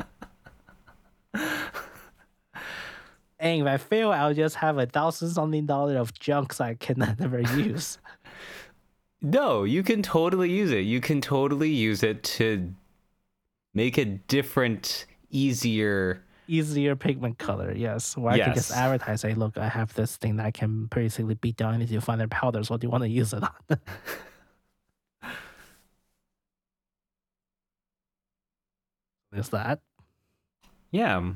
and if I fail, I'll just have a thousand something dollar of junks I can never use. No, you can totally use it. You can totally use it to make a different, easier. easier pigment color, yes. Where I can just advertise, say, look, I have this thing that I can basically beat down into finer powders. What do you want to use it on? Is that? Yeah.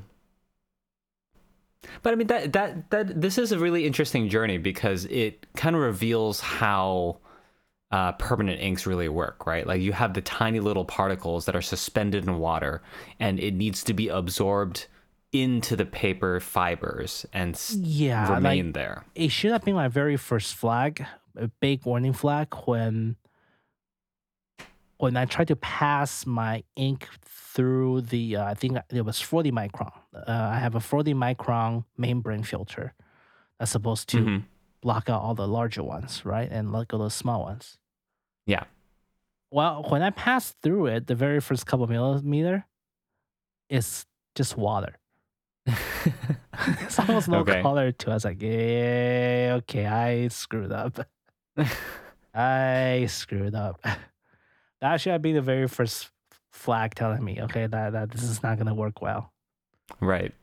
But I mean that that that this is a really interesting journey because it kind of reveals how uh, permanent inks really work, right? Like you have the tiny little particles that are suspended in water, and it needs to be absorbed into the paper fibers and Yeah, remain like there. it should have been my very first flag, a big warning flag when when I tried to pass my ink through the uh, I think it was 40 micron. Uh, I have a 40 micron membrane filter that's supposed to Mhm. Block out all the larger ones, right, and let go of the small ones. Yeah. Well, when I passed through it, the very first couple millimeter, it's just water. There's almost no Okay. color to it. Was like, yeah, okay, I screwed up. I screwed up. That should be the very first flag telling me, okay, that, that this is not gonna work well. right.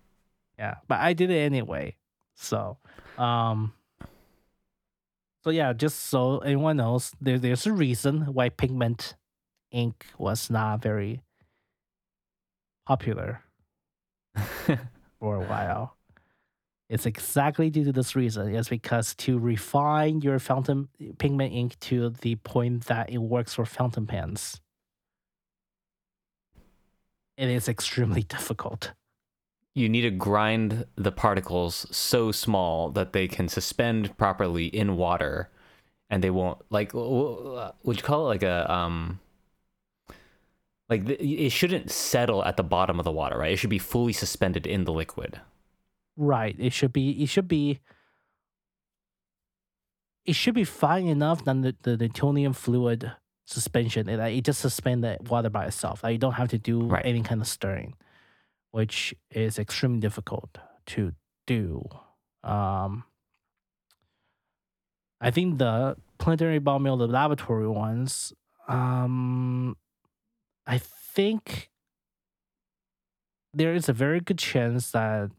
Yeah, but I did it anyway. So, um, so yeah, just so anyone knows, there, there's a reason why pigment ink was not very popular for a while. It's exactly due to this reason. It's because to refine your fountain pigment ink to the point that it works for fountain pens, it is extremely difficult. You need to grind the particles so small that they can suspend properly in water and they won't like would you call it like a um like the, it shouldn't settle at the bottom of the water right it should be fully suspended in the liquid Right. It should be. It should be. It should be fine enough than the, the Newtonian fluid suspension. It, it just suspend the water by itself. Like, you don't have to do Right. any kind of stirring, which is extremely difficult to do. Um, I think the planetary mill, the laboratory ones, um, I think there is a very good chance that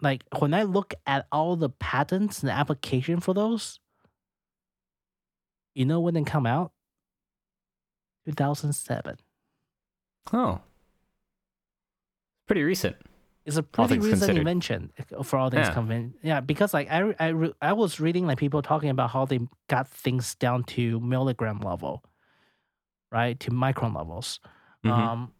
like when I look at all the patents and application for those, you know when they come out? 2007. oh pretty recent It's a pretty recent considered. invention for all things Yeah. conven- Yeah, because like I I re- I was reading like people talking about how they got things down to milligram level, right, to micron levels. Mhm. Um,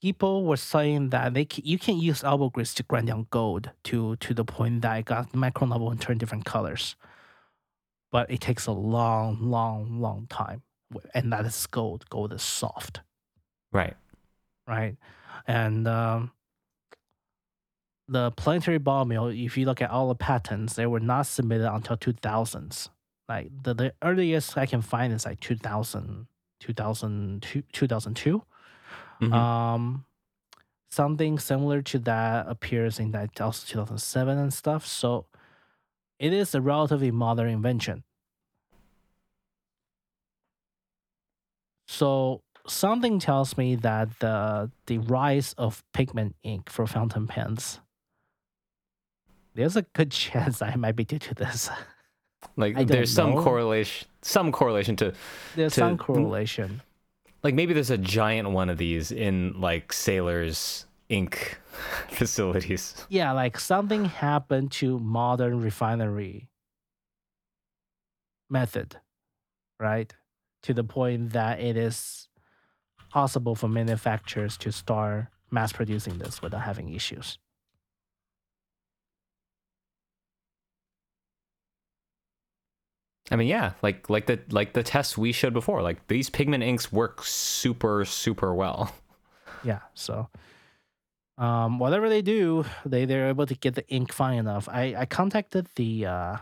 people were saying that they you can use elbow grease to grind down gold to to the point that it got micron level and turn different colors, but it takes a long, long, long time, and that is gold. Gold is soft, right right? And um, the planetary ball mill, if you look at all the patents, they were not submitted until 2000s. Like the, the earliest I can find is like 2000, 2002, 2002. Mhm. Um, something similar to that appears in that also 2007 and stuff. So it is a relatively modern invention. So something tells me that the the rise of pigment ink for fountain pens there's a good chance I might be due to this. like there's some correlation some correlation to There's To- some correlation. like maybe there's a giant one of these in like sailors ink facilities Yeah, like something happened to modern refinery method, right? To the point that it is possible for manufacturers to start mass producing this without having issues. I mean, yeah, like like the like the tests we showed before. Like these pigment inks work super super well. Yeah, so um, whatever they do, they they're able to get the ink fine enough. I I contacted the uh,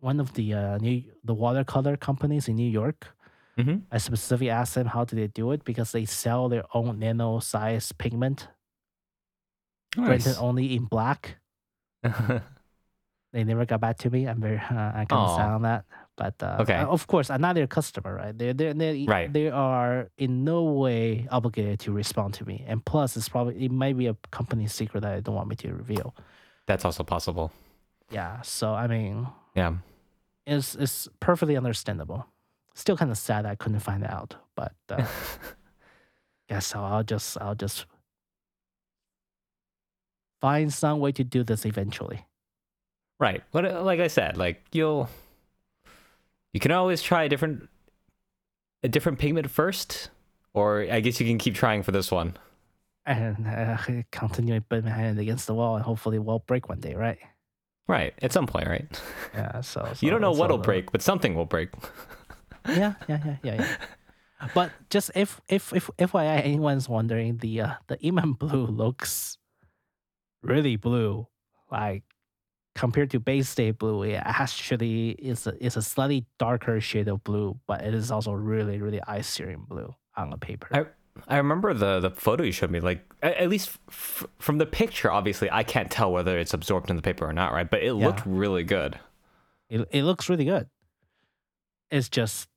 one of the uh, new the watercolor companies in New York. Mm-hmm. I specifically asked them how do they do it because they sell their own nano size pigment printed only in black. They never got back to me. I'm very uh, I kind of sad Aw. on that. But uh, Okay. uh, of course, I'm not their customer, right? They they they Right. they are in no way obligated to respond to me. And plus, it's probably it might be a company secret that I don't want me to reveal. That's also possible. Yeah. So I mean, Yeah. it's it's perfectly understandable. Still kind of sad I couldn't find out, but uh, guess I'll, I'll just I'll just find some way to do this eventually. right. But uh, like I said, like you'll you can always try a different a different pigment first, or I guess you can keep trying for this one. and uh, continually put my hand against the wall, and hopefully it will break one day, right? Right. At some point, right? Yeah. So, you don't know what'll break, but something will break. Yeah, yeah, yeah, yeah, yeah. But just if if if FYI anyone's wondering, the uh, the Yinmin blue looks really blue, like compared to Baystate blue. It actually is a, is a slightly darker shade of blue, but it is also really really eye searing blue on the paper. I I remember the the photo you showed me. Like at, at least f- from the picture, obviously I can't tell whether it's absorbed in the paper or not, right? But it Yeah. looked really good. It it looks really good. It's just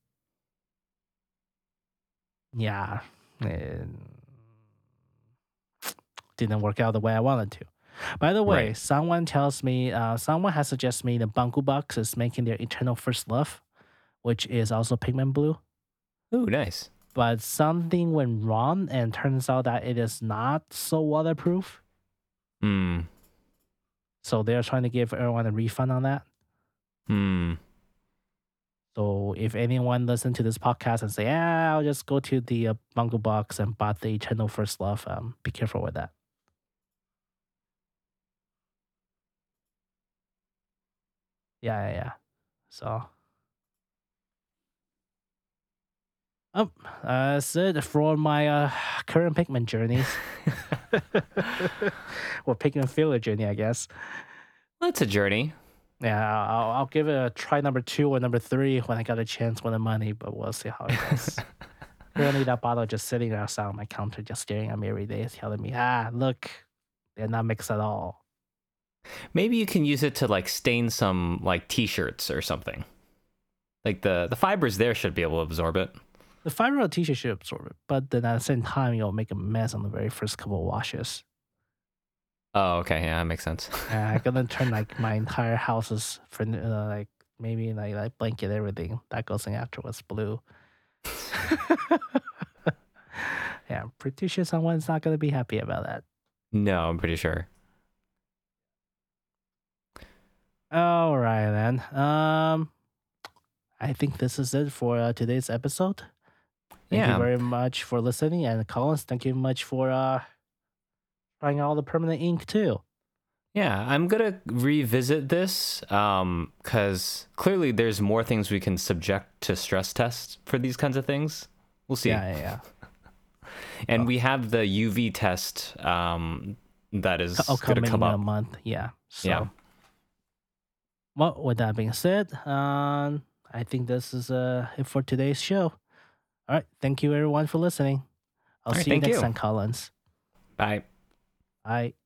yeah, it didn't work out the way I wanted to. By the way, Right. someone tells me uh, someone has suggested me the Bungubox is making their Eternal First Love, which is also pigment blue. Ooh, nice. But something went wrong, and turns out that it is not so waterproof. Hmm. So they're trying to give everyone a refund on that. Hmm. So if anyone listen to this podcast and say, "Yeah, I'll just go to the uh, Bungubox and buy the Eternal First Love," um, be careful with that. Yeah, yeah, yeah. So, um, uh, that's it for my uh, current pigment journeys. or pigment filler journey, I guess. That's a journey. Yeah, I'll, I'll give it a try number two or number three when I got a chance with the money, but we'll see how it goes. Currently, that bottle just sitting outside on my counter, just staring at me every day, telling me, ah, look, they're not mixed at all. Maybe you can use it to like stain some like t-shirts or something. Like the the fibers there should be able to absorb it. The fiber of t-shirt should absorb it, but then at the same time, you'll make a mess on the very first couple of washes. Oh, okay. Yeah, that makes sense. And I'm gonna turn like my entire house's for uh, like maybe like like blanket everything that goes in afterwards blue. yeah, I'm pretty sure someone's not gonna be happy about that. no, I'm pretty sure. All right then. Um, I think this is it for uh, today's episode. Thank Yeah. you very much for listening, and Collins, thank you much for uh trying all the permanent ink too. Yeah, I'm gonna revisit this um because clearly there's more things we can subject to stress tests for these kinds of things. We'll see. Yeah, yeah, yeah. And we have the UV test um that is Oh, gonna coming come in a month. Yeah. So, Yeah. Well, with that being said, um, I think this is uh it for today's show. All right. Thank you everyone for listening. I'll right, see you next you. time, Collins. Bye. Bye.